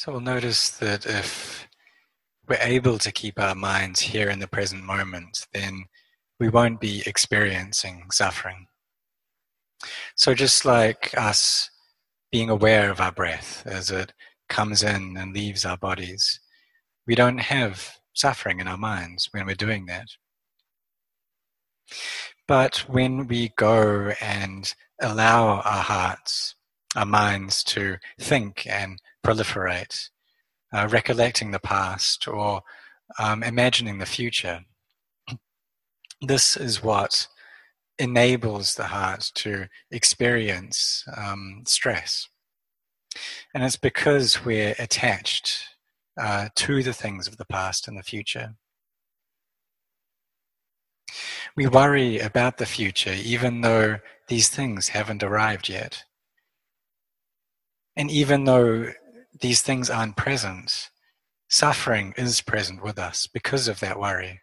So we'll notice that if we're able to keep our minds here in the present moment, then we won't be experiencing suffering. So just like us being aware of our breath as it comes in and leaves our bodies, we don't have suffering in our minds when we're doing that. But when we go and allow our hearts, our minds to think and proliferate, uh, recollecting the past or um, imagining the future. This is what enables the heart to experience um, stress. And it's because we're attached uh, to the things of the past and the future. We worry about the future even though these things haven't arrived yet. And even though these things aren't present, suffering is present with us because of that worry.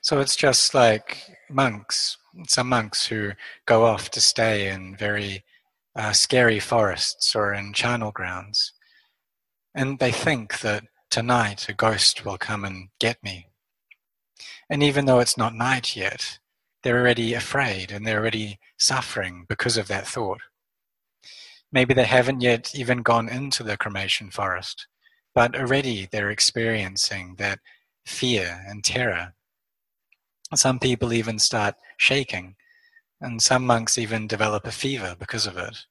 So it's just like monks, some monks who go off to stay in very uh, scary forests or in charnel grounds. And they think that tonight a ghost will come and get me. And even though it's not night yet, they're already afraid and they're already suffering because of that thought. Maybe they haven't yet even gone into the cremation forest, but already they're experiencing that fear and terror. Some people even start shaking, and some monks even develop a fever because of it.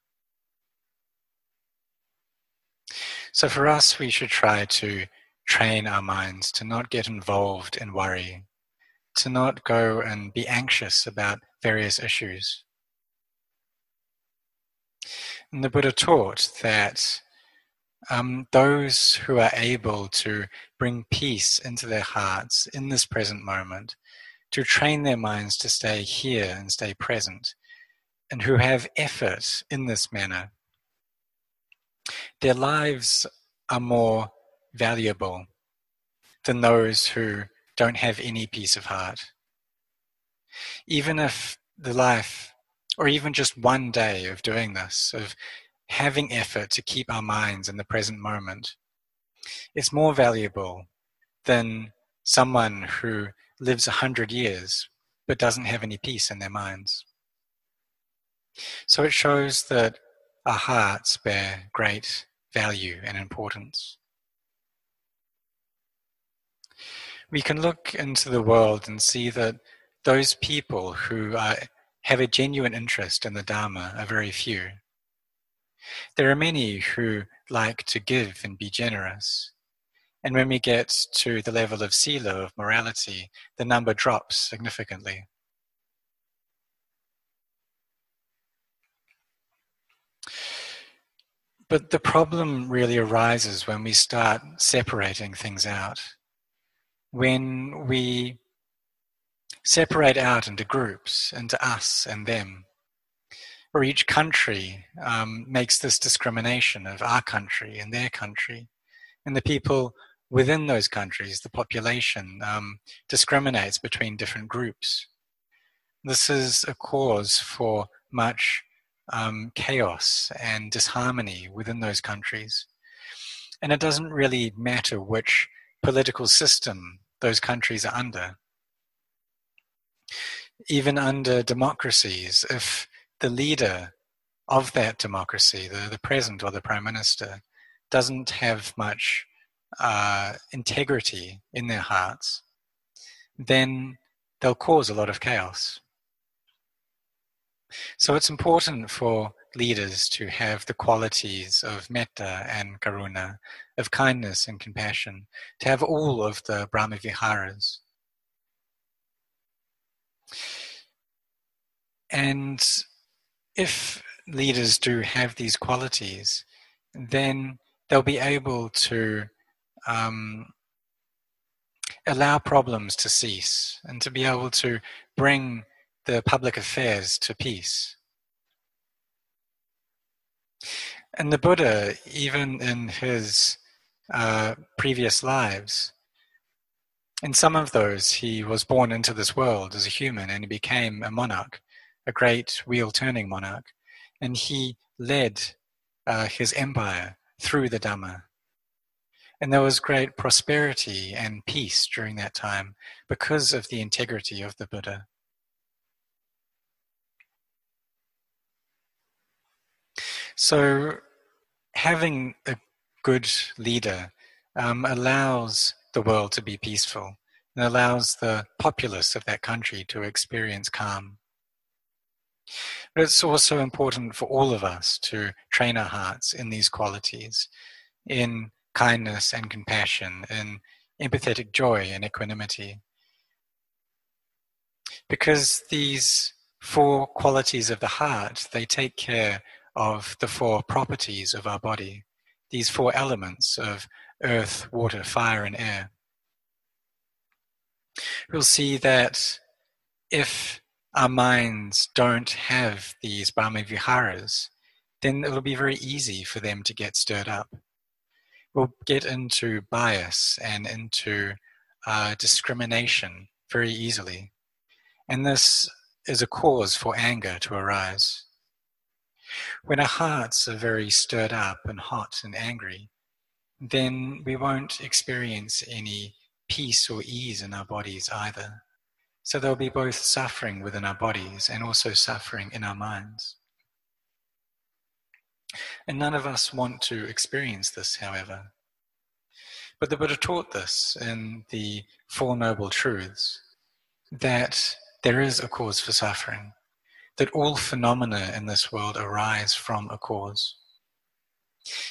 So, for us, we should try to train our minds to not get involved in worry, to not go and be anxious about various issues. And the Buddha taught that um, those who are able to bring peace into their hearts in this present moment, to train their minds to stay here and stay present, and who have effort in this manner, their lives are more valuable than those who don't have any peace of heart. Even if the life or even just one day of doing this, of having effort to keep our minds in the present moment, is more valuable than someone who lives a hundred years but doesn't have any peace in their minds. So it shows that our hearts bear great value and importance. We can look into the world and see that those people who are have a genuine interest in the Dharma are very few. There are many who like to give and be generous. And when we get to the level of sila, of morality, the number drops significantly. But the problem really arises when we start separating things out. When we separate out into groups, into us and them. Or each country um, makes this discrimination of our country and their country. And the people within those countries, the population, um, discriminates between different groups. This is a cause for much um, chaos and disharmony within those countries. And it doesn't really matter which political system those countries are under even under democracies, if the leader of that democracy, the, the president or the prime minister, doesn't have much uh, integrity in their hearts, then they'll cause a lot of chaos. So it's important for leaders to have the qualities of metta and karuna, of kindness and compassion, to have all of the Brahma Viharas. And if leaders do have these qualities, then they'll be able to um, allow problems to cease and to be able to bring the public affairs to peace. And the Buddha, even in his uh, previous lives, in some of those, he was born into this world as a human and he became a monarch, a great wheel turning monarch. And he led uh, his empire through the Dhamma. And there was great prosperity and peace during that time because of the integrity of the Buddha. So, having a good leader um, allows the world to be peaceful and allows the populace of that country to experience calm. But it's also important for all of us to train our hearts in these qualities, in kindness and compassion, in empathetic joy and equanimity. Because these four qualities of the heart, they take care of the four properties of our body, these four elements of earth, water, fire, and air. We'll see that if our minds don't have these Brahmaviharas, then it'll be very easy for them to get stirred up We'll get into bias and into uh, discrimination very easily. And this is a cause for anger to arise. When our hearts are very stirred up and hot and angry, then we won't experience any peace or ease in our bodies either. So there'll be both suffering within our bodies and also suffering in our minds. And none of us want to experience this, however. But the Buddha taught this in the Four Noble Truths that there is a cause for suffering, that all phenomena in this world arise from a cause.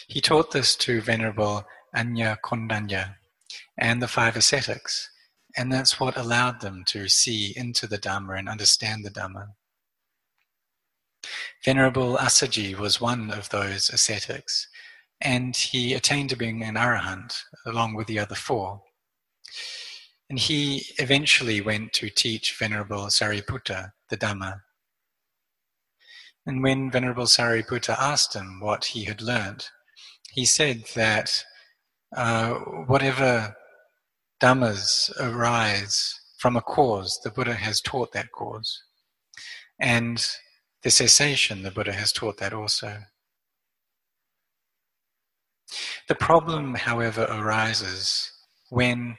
He taught this to Venerable Anya Kondanya and the five ascetics, and that's what allowed them to see into the Dhamma and understand the Dhamma. Venerable Assaji was one of those ascetics, and he attained to being an arahant along with the other four. And he eventually went to teach Venerable Sariputta the Dhamma. And when Venerable Sariputta asked him what he had learned, he said that uh, whatever Dhammas arise from a cause, the Buddha has taught that cause. And the cessation, the Buddha has taught that also. The problem, however, arises when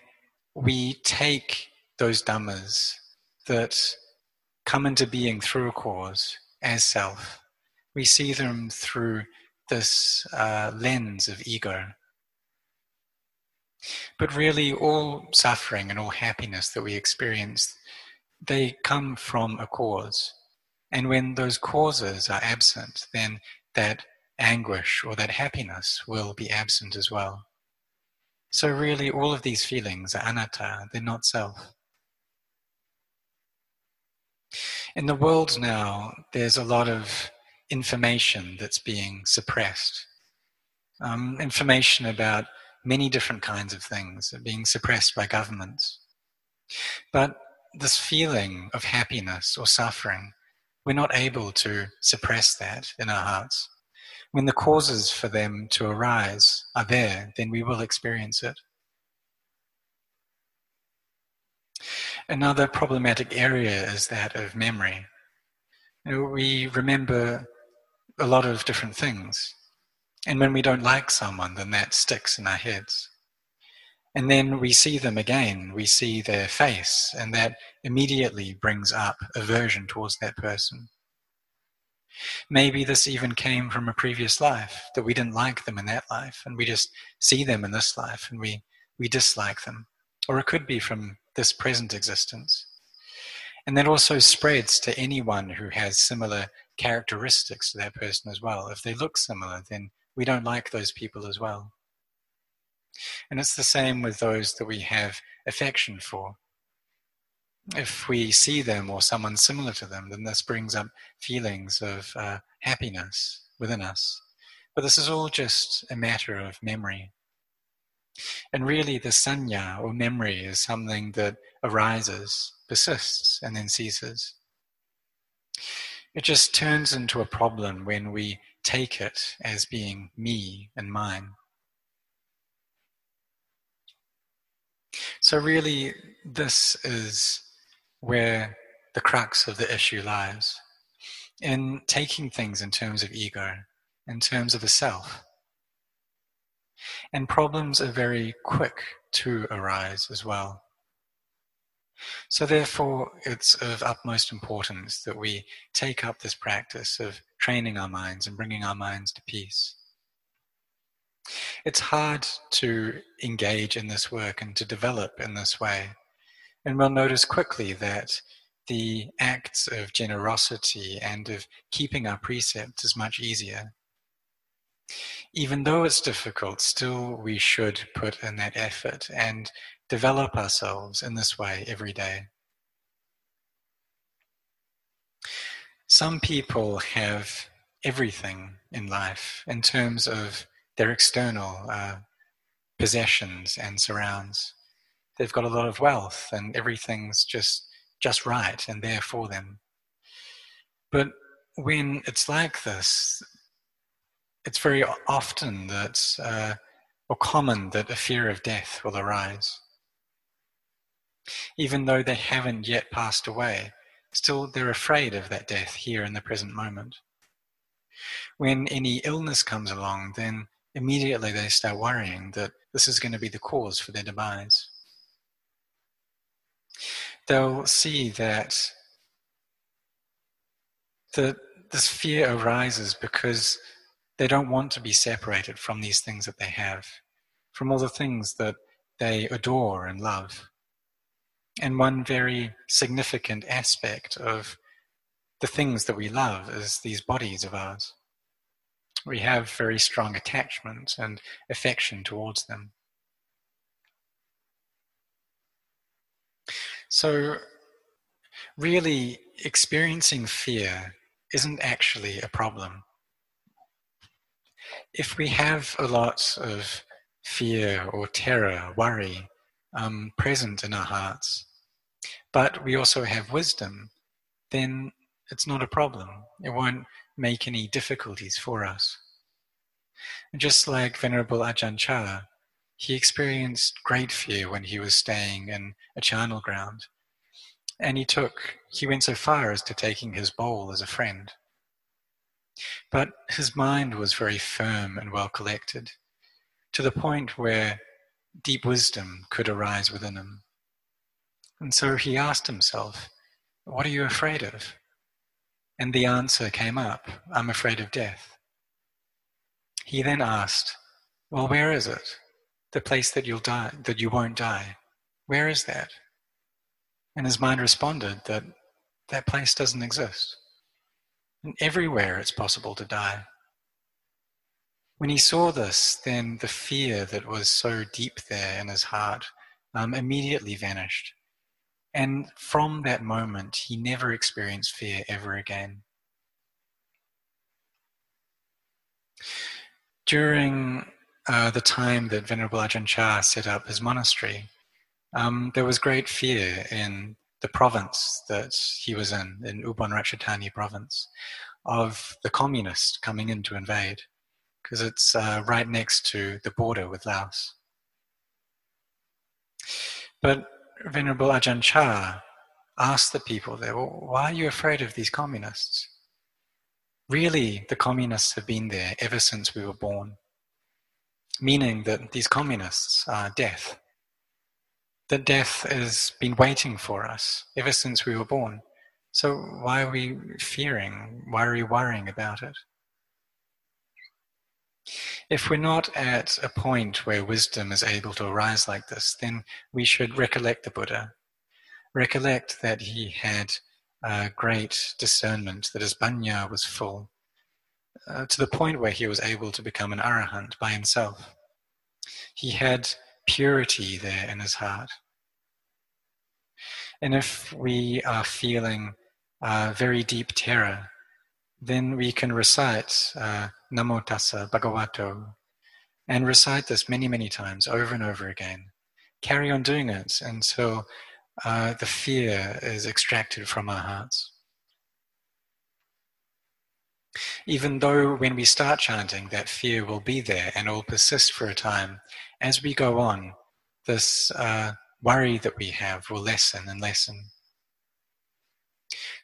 we take those dhammas that come into being through a cause as self. We see them through this uh, lens of ego. But really, all suffering and all happiness that we experience, they come from a cause. And when those causes are absent, then that anguish or that happiness will be absent as well. So, really, all of these feelings are anatta, they're not self. In the world now, there's a lot of information that's being suppressed. Um, information about many different kinds of things are being suppressed by governments. But this feeling of happiness or suffering we're not able to suppress that in our hearts. When the causes for them to arise are there, then we will experience it. Another problematic area is that of memory. You know, we remember a lot of different things. And when we don't like someone, then that sticks in our heads. And then we see them again, we see their face, and that immediately brings up aversion towards that person. Maybe this even came from a previous life, that we didn't like them in that life, and we just see them in this life and we, we dislike them. Or it could be from this present existence. And that also spreads to anyone who has similar characteristics to that person as well. If they look similar, then we don't like those people as well. And it's the same with those that we have affection for. If we see them or someone similar to them, then this brings up feelings of uh, happiness within us. But this is all just a matter of memory. And really, the sanya or memory is something that arises, persists, and then ceases. It just turns into a problem when we take it as being me and mine. So, really, this is where the crux of the issue lies in taking things in terms of ego, in terms of a self. And problems are very quick to arise as well. So, therefore, it's of utmost importance that we take up this practice of training our minds and bringing our minds to peace. It's hard to engage in this work and to develop in this way. And we'll notice quickly that the acts of generosity and of keeping our precepts is much easier. Even though it's difficult, still we should put in that effort and develop ourselves in this way every day. Some people have everything in life in terms of their external uh, possessions and surrounds. They've got a lot of wealth and everything's just just right and there for them. But when it's like this, it's very often that, uh, or common that a fear of death will arise. Even though they haven't yet passed away, still they're afraid of that death here in the present moment. When any illness comes along, then immediately they start worrying that this is going to be the cause for their demise they'll see that the, this fear arises because they don't want to be separated from these things that they have, from all the things that they adore and love. And one very significant aspect of the things that we love is these bodies of ours. We have very strong attachment and affection towards them. So, really, experiencing fear isn't actually a problem. If we have a lot of fear or terror, worry um, present in our hearts, but we also have wisdom, then it's not a problem. It won't make any difficulties for us. Just like Venerable Ajahn Chah, he experienced great fear when he was staying in a charnel ground. And he took, he went so far as to taking his bowl as a friend. But his mind was very firm and well collected, to the point where deep wisdom could arise within him. And so he asked himself, What are you afraid of? And the answer came up I'm afraid of death. He then asked, Well, where is it? the place that you'll die, that you won't die. Where is that? And his mind responded that that place doesn't exist. And everywhere it's possible to die. When he saw this, then the fear that was so deep there in his heart um, immediately vanished. And from that moment, he never experienced fear ever again. During uh, the time that Venerable Ajahn Chah set up his monastery, um, there was great fear in the province that he was in, in Ubon Ratchathani province, of the communists coming in to invade, because it's uh, right next to the border with Laos. But Venerable Ajahn Chah asked the people there, well, why are you afraid of these communists? Really, the communists have been there ever since we were born meaning that these communists are death. That death has been waiting for us ever since we were born. So why are we fearing? Why are we worrying about it? If we're not at a point where wisdom is able to arise like this, then we should recollect the Buddha. Recollect that he had uh, great discernment, that his banya was full, uh, to the point where he was able to become an arahant by himself. He had purity there in his heart. And if we are feeling uh, very deep terror, then we can recite uh, Namo Tassa Bhagavato and recite this many, many times over and over again. Carry on doing it until uh, the fear is extracted from our hearts. Even though when we start chanting, that fear will be there and it will persist for a time, as we go on, this uh, worry that we have will lessen and lessen.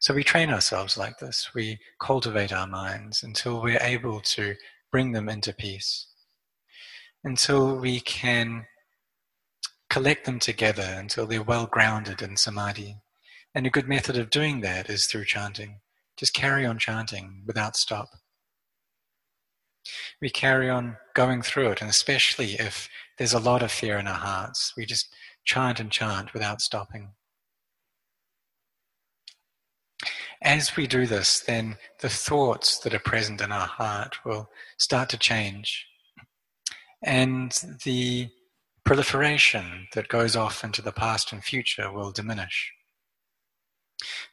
So we train ourselves like this. We cultivate our minds until we're able to bring them into peace, until we can collect them together until they're well grounded in samadhi. And a good method of doing that is through chanting. Just carry on chanting without stop. We carry on going through it, and especially if there's a lot of fear in our hearts, we just chant and chant without stopping. As we do this, then the thoughts that are present in our heart will start to change. And the proliferation that goes off into the past and future will diminish.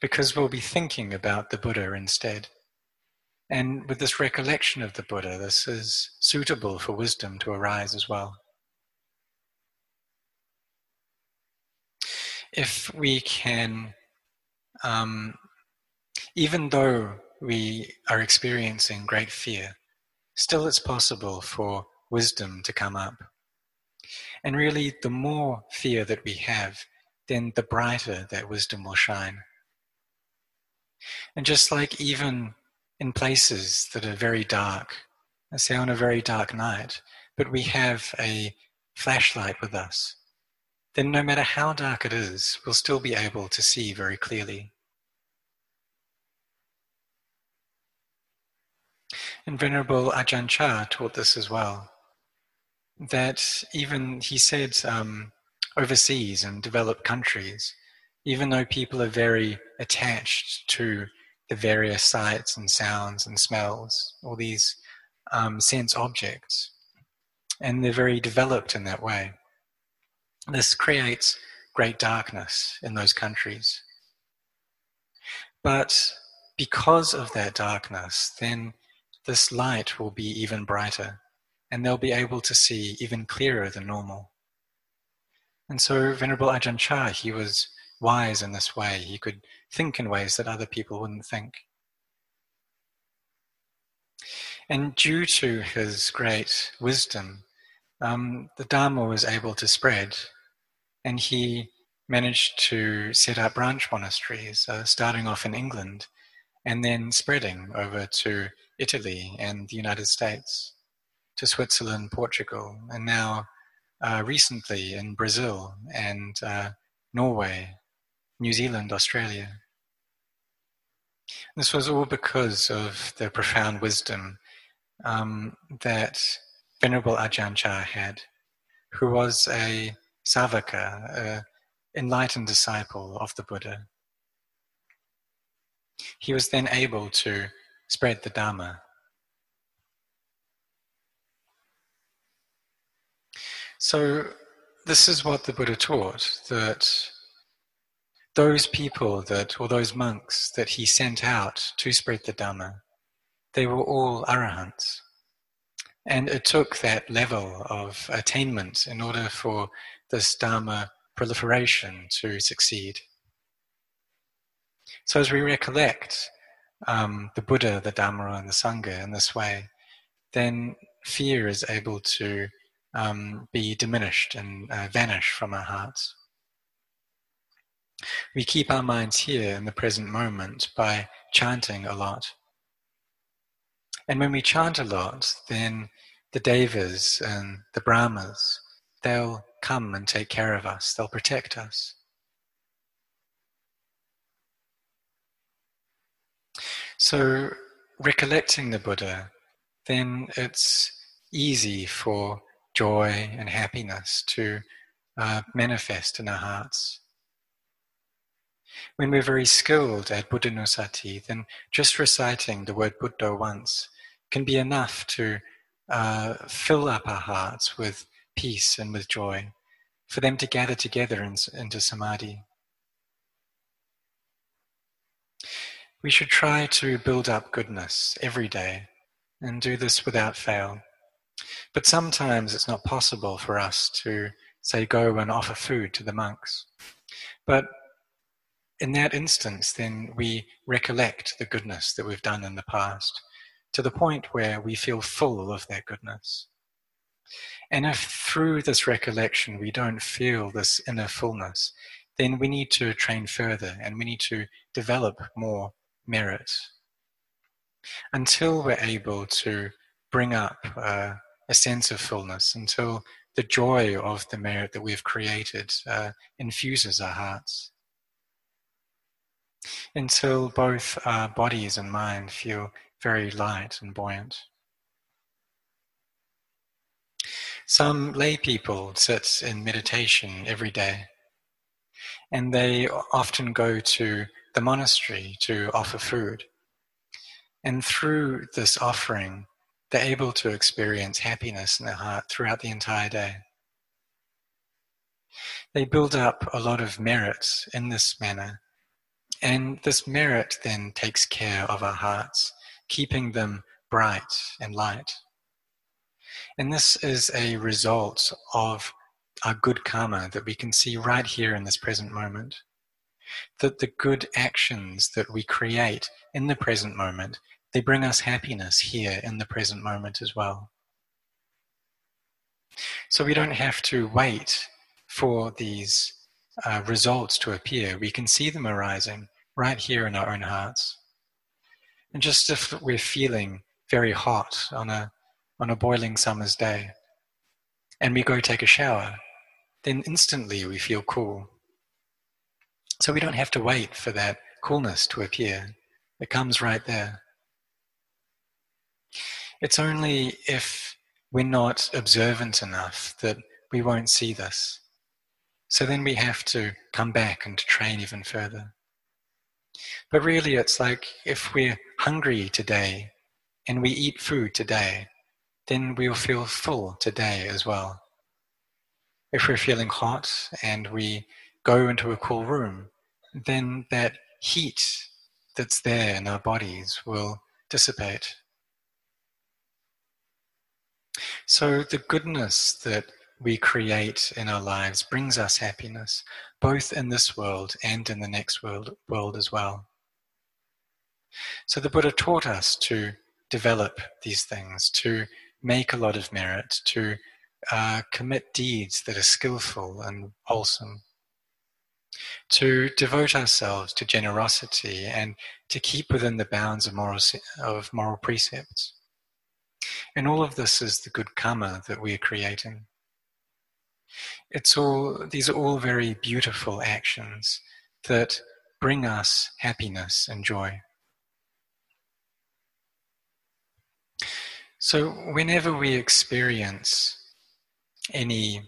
Because we'll be thinking about the Buddha instead. And with this recollection of the Buddha, this is suitable for wisdom to arise as well. If we can um, even though we are experiencing great fear, still it's possible for wisdom to come up. And really, the more fear that we have, then the brighter that wisdom will shine. And just like even in places that are very dark, say on a very dark night, but we have a flashlight with us, then no matter how dark it is, we'll still be able to see very clearly. And Venerable Ajahn Chah taught this as well. That even, he said, um, overseas and developed countries, even though people are very attached to the various sights and sounds and smells, all these um, sense objects, and they're very developed in that way. This creates great darkness in those countries. But because of that darkness, then this light will be even brighter, and they'll be able to see even clearer than normal. And so, Venerable Ajahn Chah, he was wise in this way. He could think in ways that other people wouldn't think. And due to his great wisdom, um, the Dharma was able to spread, and he managed to set up branch monasteries, uh, starting off in England and then spreading over to Italy and the United States, to Switzerland, Portugal, and now uh, recently in Brazil and uh, Norway, New Zealand, Australia. This was all because of the profound wisdom um, that Venerable Ajahn Chah had, who was a savaka, enlightened disciple of the Buddha. He was then able to spread the Dharma. So, this is what the Buddha taught that those people that, or those monks that he sent out to spread the Dhamma, they were all arahants. And it took that level of attainment in order for this Dharma proliferation to succeed. So, as we recollect um, the Buddha, the Dhamma, and the Sangha in this way, then fear is able to um, be diminished and uh, vanish from our hearts. We keep our minds here in the present moment by chanting a lot. And when we chant a lot, then the devas and the brahmas, they'll come and take care of us, they'll protect us. So, recollecting the Buddha, then it's easy for joy and happiness to uh, manifest in our hearts. When we're very skilled at Buddhanussati, then just reciting the word Buddha once can be enough to uh, fill up our hearts with peace and with joy, for them to gather together in, into samadhi. We should try to build up goodness every day and do this without fail. But sometimes it's not possible for us to, say, go and offer food to the monks. But in that instance, then we recollect the goodness that we've done in the past to the point where we feel full of that goodness. And if through this recollection we don't feel this inner fullness, then we need to train further and we need to develop more merit until we're able to bring up uh, a sense of fullness, until the joy of the merit that we've created uh, infuses our hearts, until both our bodies and mind feel very light and buoyant. Some lay people sit in meditation every day, and they often go to the monastery to offer food. And through this offering, they're able to experience happiness in their heart throughout the entire day. They build up a lot of merit in this manner, and this merit then takes care of our hearts, keeping them bright and light. And this is a result of our good karma that we can see right here in this present moment. That the good actions that we create in the present moment, they bring us happiness here in the present moment as well. So we don't have to wait for these uh, results to appear. We can see them arising right here in our own hearts. And just if we're feeling very hot on a on a boiling summer's day and we go take a shower, then instantly we feel cool. So we don't have to wait for that coolness to appear. It comes right there. It's only if we're not observant enough that we won't see this. So then we have to come back and train even further. But really, it's like if we're hungry today and we eat food today, then we'll feel full today as well. If we're feeling hot and we go into a cool room, then that heat that's there in our bodies will dissipate. So the goodness that we create in our lives brings us happiness, both in this world and in the next world, world as well. So the Buddha taught us to develop these things, to make a lot of merit, to uh, commit deeds that are skillful and wholesome, to devote ourselves to generosity and to keep within the bounds of moral, of moral precepts. And all of this is the good karma that we are creating. It's all, these are all very beautiful actions that bring us happiness and joy. So, whenever we experience any,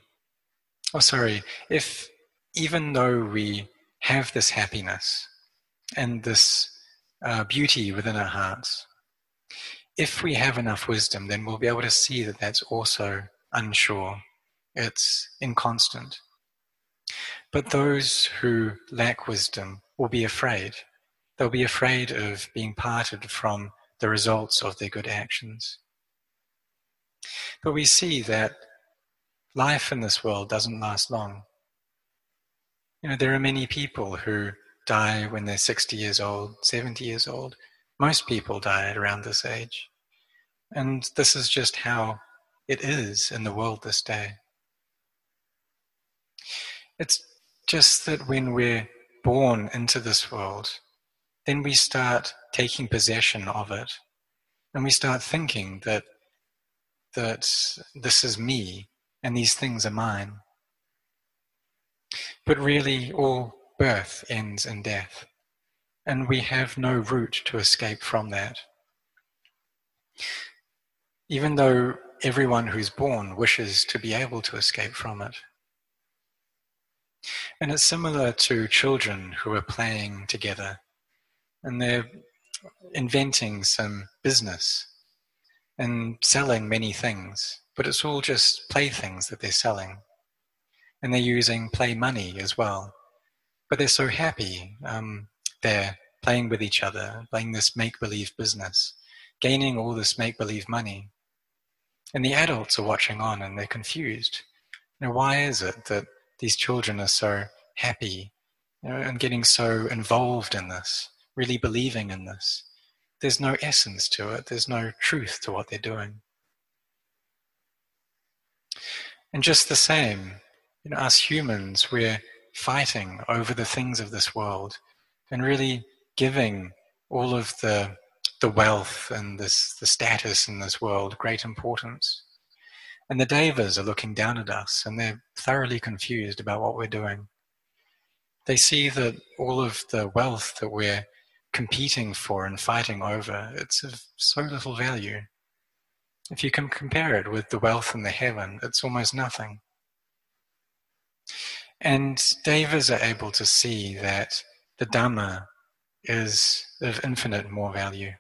oh, sorry, if even though we have this happiness and this uh, beauty within our hearts, if we have enough wisdom, then we'll be able to see that that's also unsure, it's inconstant. But those who lack wisdom will be afraid. They'll be afraid of being parted from the results of their good actions. But we see that life in this world doesn't last long. You know, there are many people who die when they're 60 years old, 70 years old. Most people die at around this age. And this is just how it is in the world this day. It's just that when we're born into this world, then we start taking possession of it. And we start thinking that that this is me and these things are mine. But really, all birth ends in death, and we have no route to escape from that. Even though everyone who's born wishes to be able to escape from it. And it's similar to children who are playing together and they're inventing some business and selling many things, but it's all just playthings that they're selling. And they're using play money as well. But they're so happy. Um, they're playing with each other, playing this make believe business, gaining all this make believe money. And the adults are watching on and they're confused. You know, why is it that these children are so happy you know, and getting so involved in this, really believing in this? There's no essence to it, there's no truth to what they're doing. And just the same, you know, us humans, we're fighting over the things of this world and really giving all of the the wealth and this the status in this world great importance. And the devas are looking down at us and they're thoroughly confused about what we're doing. They see that all of the wealth that we're competing for and fighting over, it's of so little value. If you can compare it with the wealth in the heaven, it's almost nothing. And devas are able to see that the Dhamma is of infinite more value.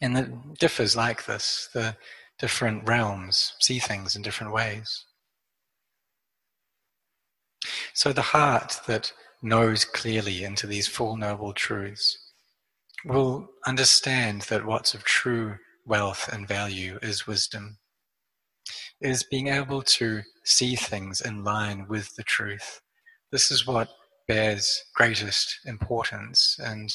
And it differs like this. The different realms see things in different ways. So the heart that knows clearly into these Four Noble Truths will understand that what's of true wealth and value is wisdom, is being able to see things in line with the truth. This is what bears greatest importance and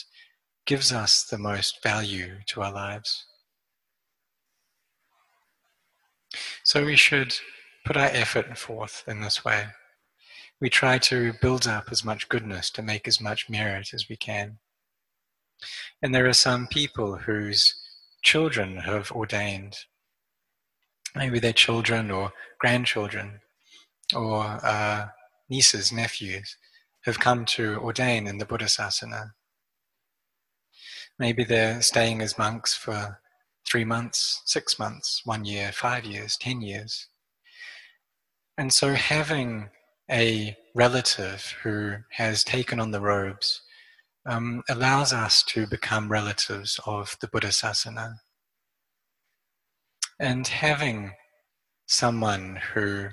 gives us the most value to our lives. So we should put our effort forth in this way. We try to build up as much goodness, to make as much merit as we can. And there are some people whose children have ordained. Maybe their children or grandchildren or uh, nieces, nephews have come to ordain in the Buddhasasana. Maybe they're staying as monks for three months, six months, one year, five years, ten years. And so having a relative who has taken on the robes um, allows us to become relatives of the Buddhasasana. And having someone who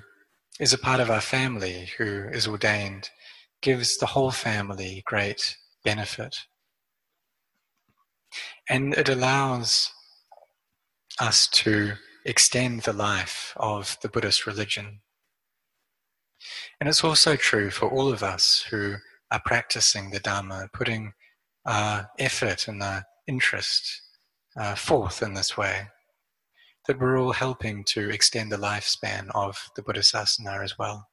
is a part of our family who is ordained gives the whole family great benefit. And it allows us to extend the life of the Buddhist religion. And it's also true for all of us who are practicing the Dharma, putting our effort and our interest uh, forth in this way, that we're all helping to extend the lifespan of the Buddhasasana as well.